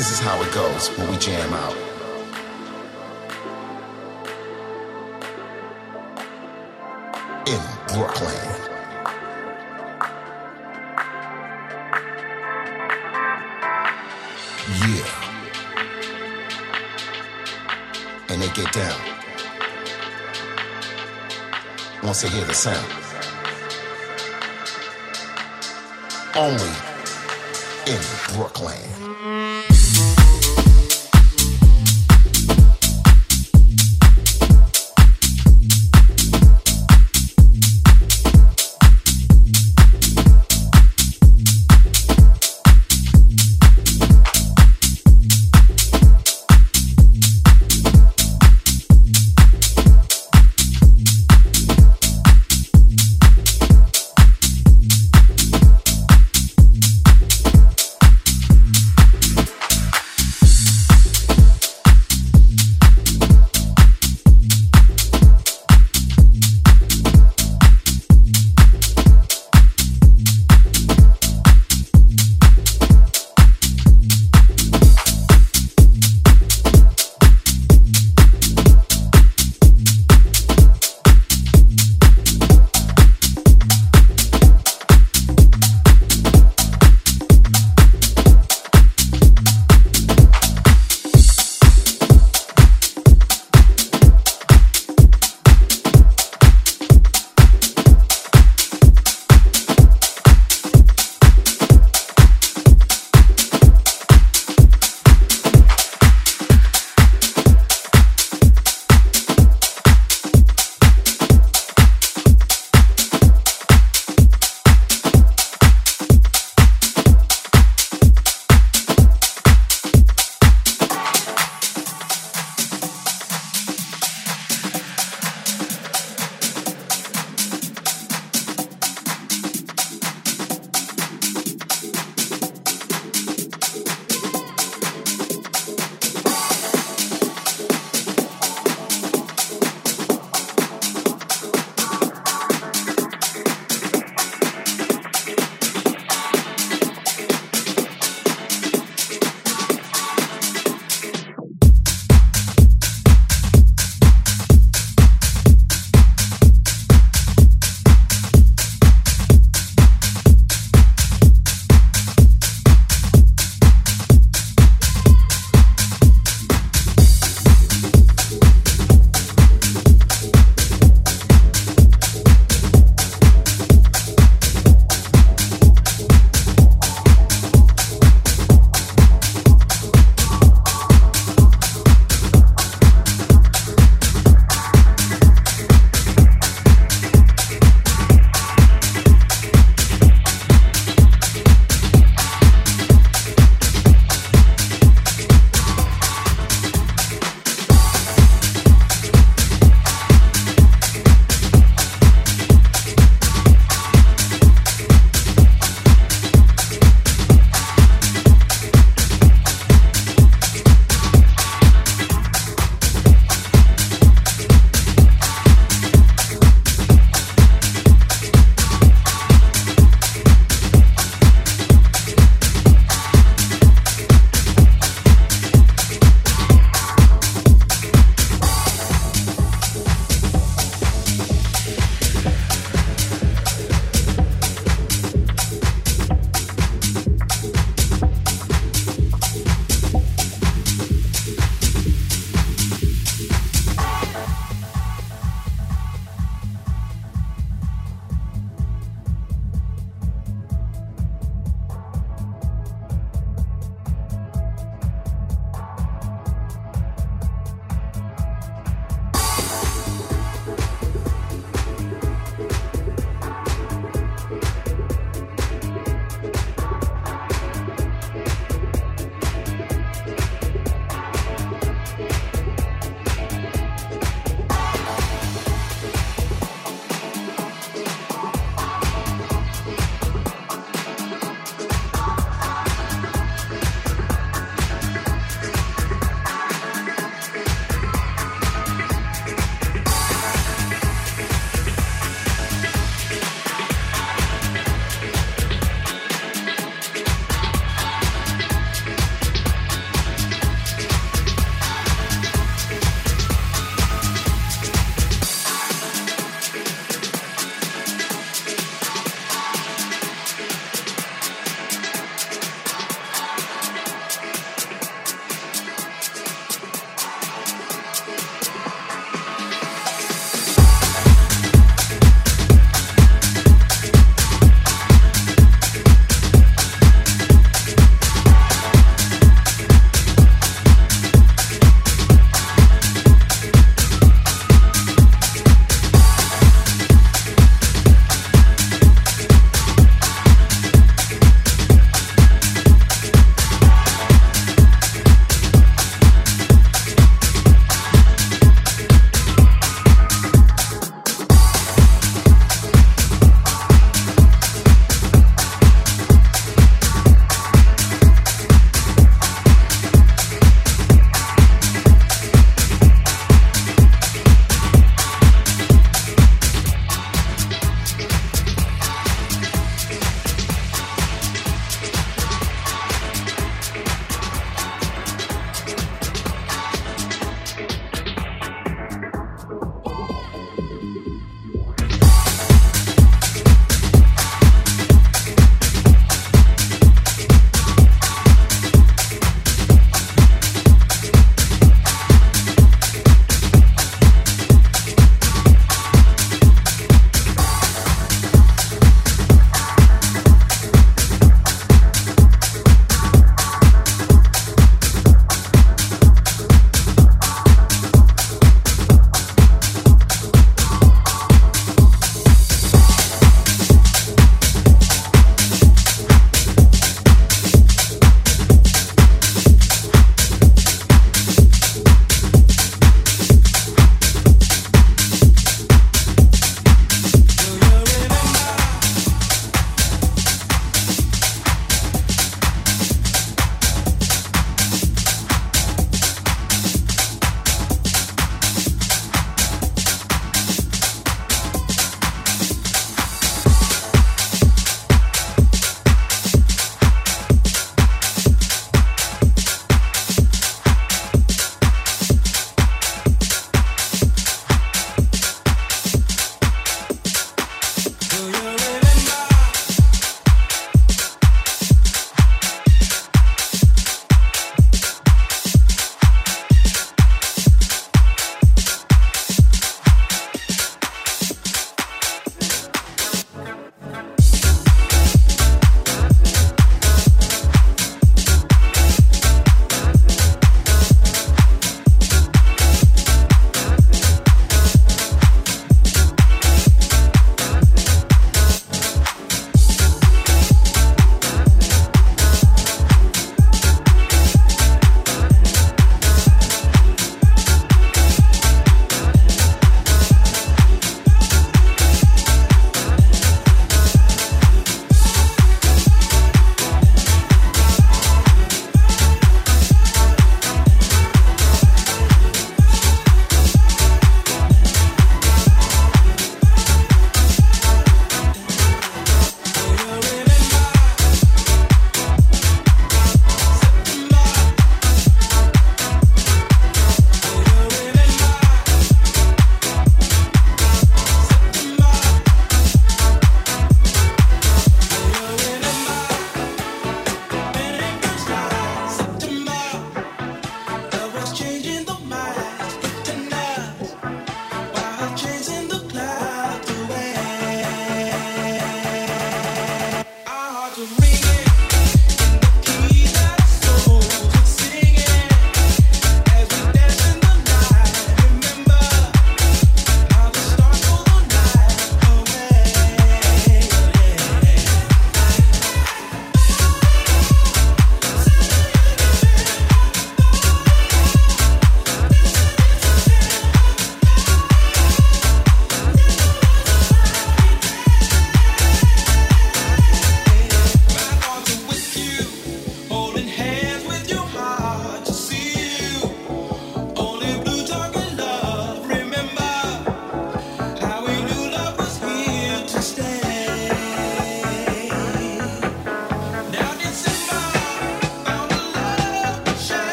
This is how it goes when we jam out. In Brooklyn. Yeah. And they get down. Once they hear the sound. Only in Brooklyn.